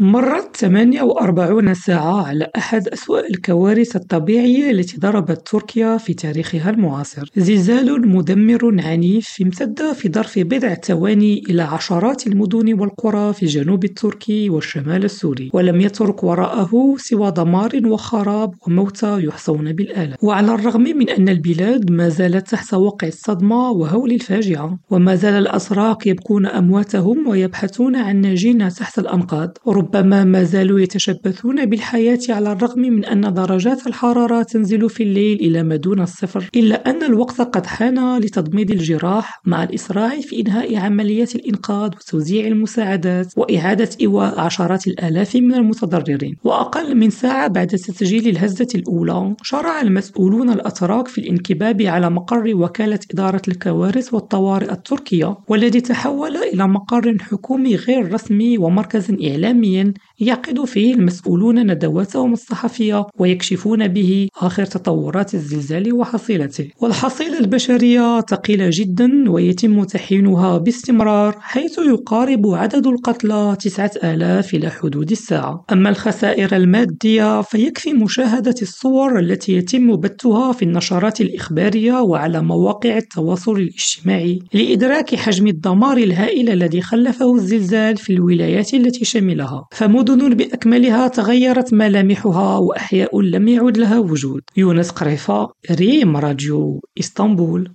مرت ثمانية وأربعون ساعة على أحد أسوأ الكوارث الطبيعية التي ضربت تركيا في تاريخها المعاصر، زلزال مدمر عنيف امتد في ظرف بضع ثواني إلى عشرات المدن والقرى في الجنوب التركي والشمال السوري، ولم يترك وراءه سوى دمار وخراب وموتى يحصون بالآلاف، وعلى الرغم من أن البلاد ما زالت تحت وقع الصدمة وهول الفاجعة، وما زال الأسراق يبكون أمواتهم ويبحثون عن ناجين تحت الأنقاض، ما زالوا يتشبثون بالحياة على الرغم من أن درجات الحرارة تنزل في الليل إلى ما دون الصفر، إلا أن الوقت قد حان لتضميد الجراح مع الإسراع في إنهاء عمليات الإنقاذ وتوزيع المساعدات وإعادة إيواء عشرات الآلاف من المتضررين، وأقل من ساعة بعد تسجيل الهزة الأولى، شرع المسؤولون الأتراك في الانكباب على مقر وكالة إدارة الكوارث والطوارئ التركية، والذي تحول إلى مقر حكومي غير رسمي ومركز إعلامي opinion. يعقد فيه المسؤولون ندواتهم الصحفية ويكشفون به آخر تطورات الزلزال وحصيلته، والحصيلة البشرية ثقيلة جدا ويتم تحيينها باستمرار حيث يقارب عدد القتلى تسعة آلاف إلى حدود الساعة، أما الخسائر المادية فيكفي مشاهدة الصور التي يتم بثها في النشرات الإخبارية وعلى مواقع التواصل الاجتماعي لإدراك حجم الدمار الهائل الذي خلفه الزلزال في الولايات التي شملها، فمدن بأكملها تغيرت ملامحها وأحياء لم يعد لها وجود. يونس قريفة ريم راديو إسطنبول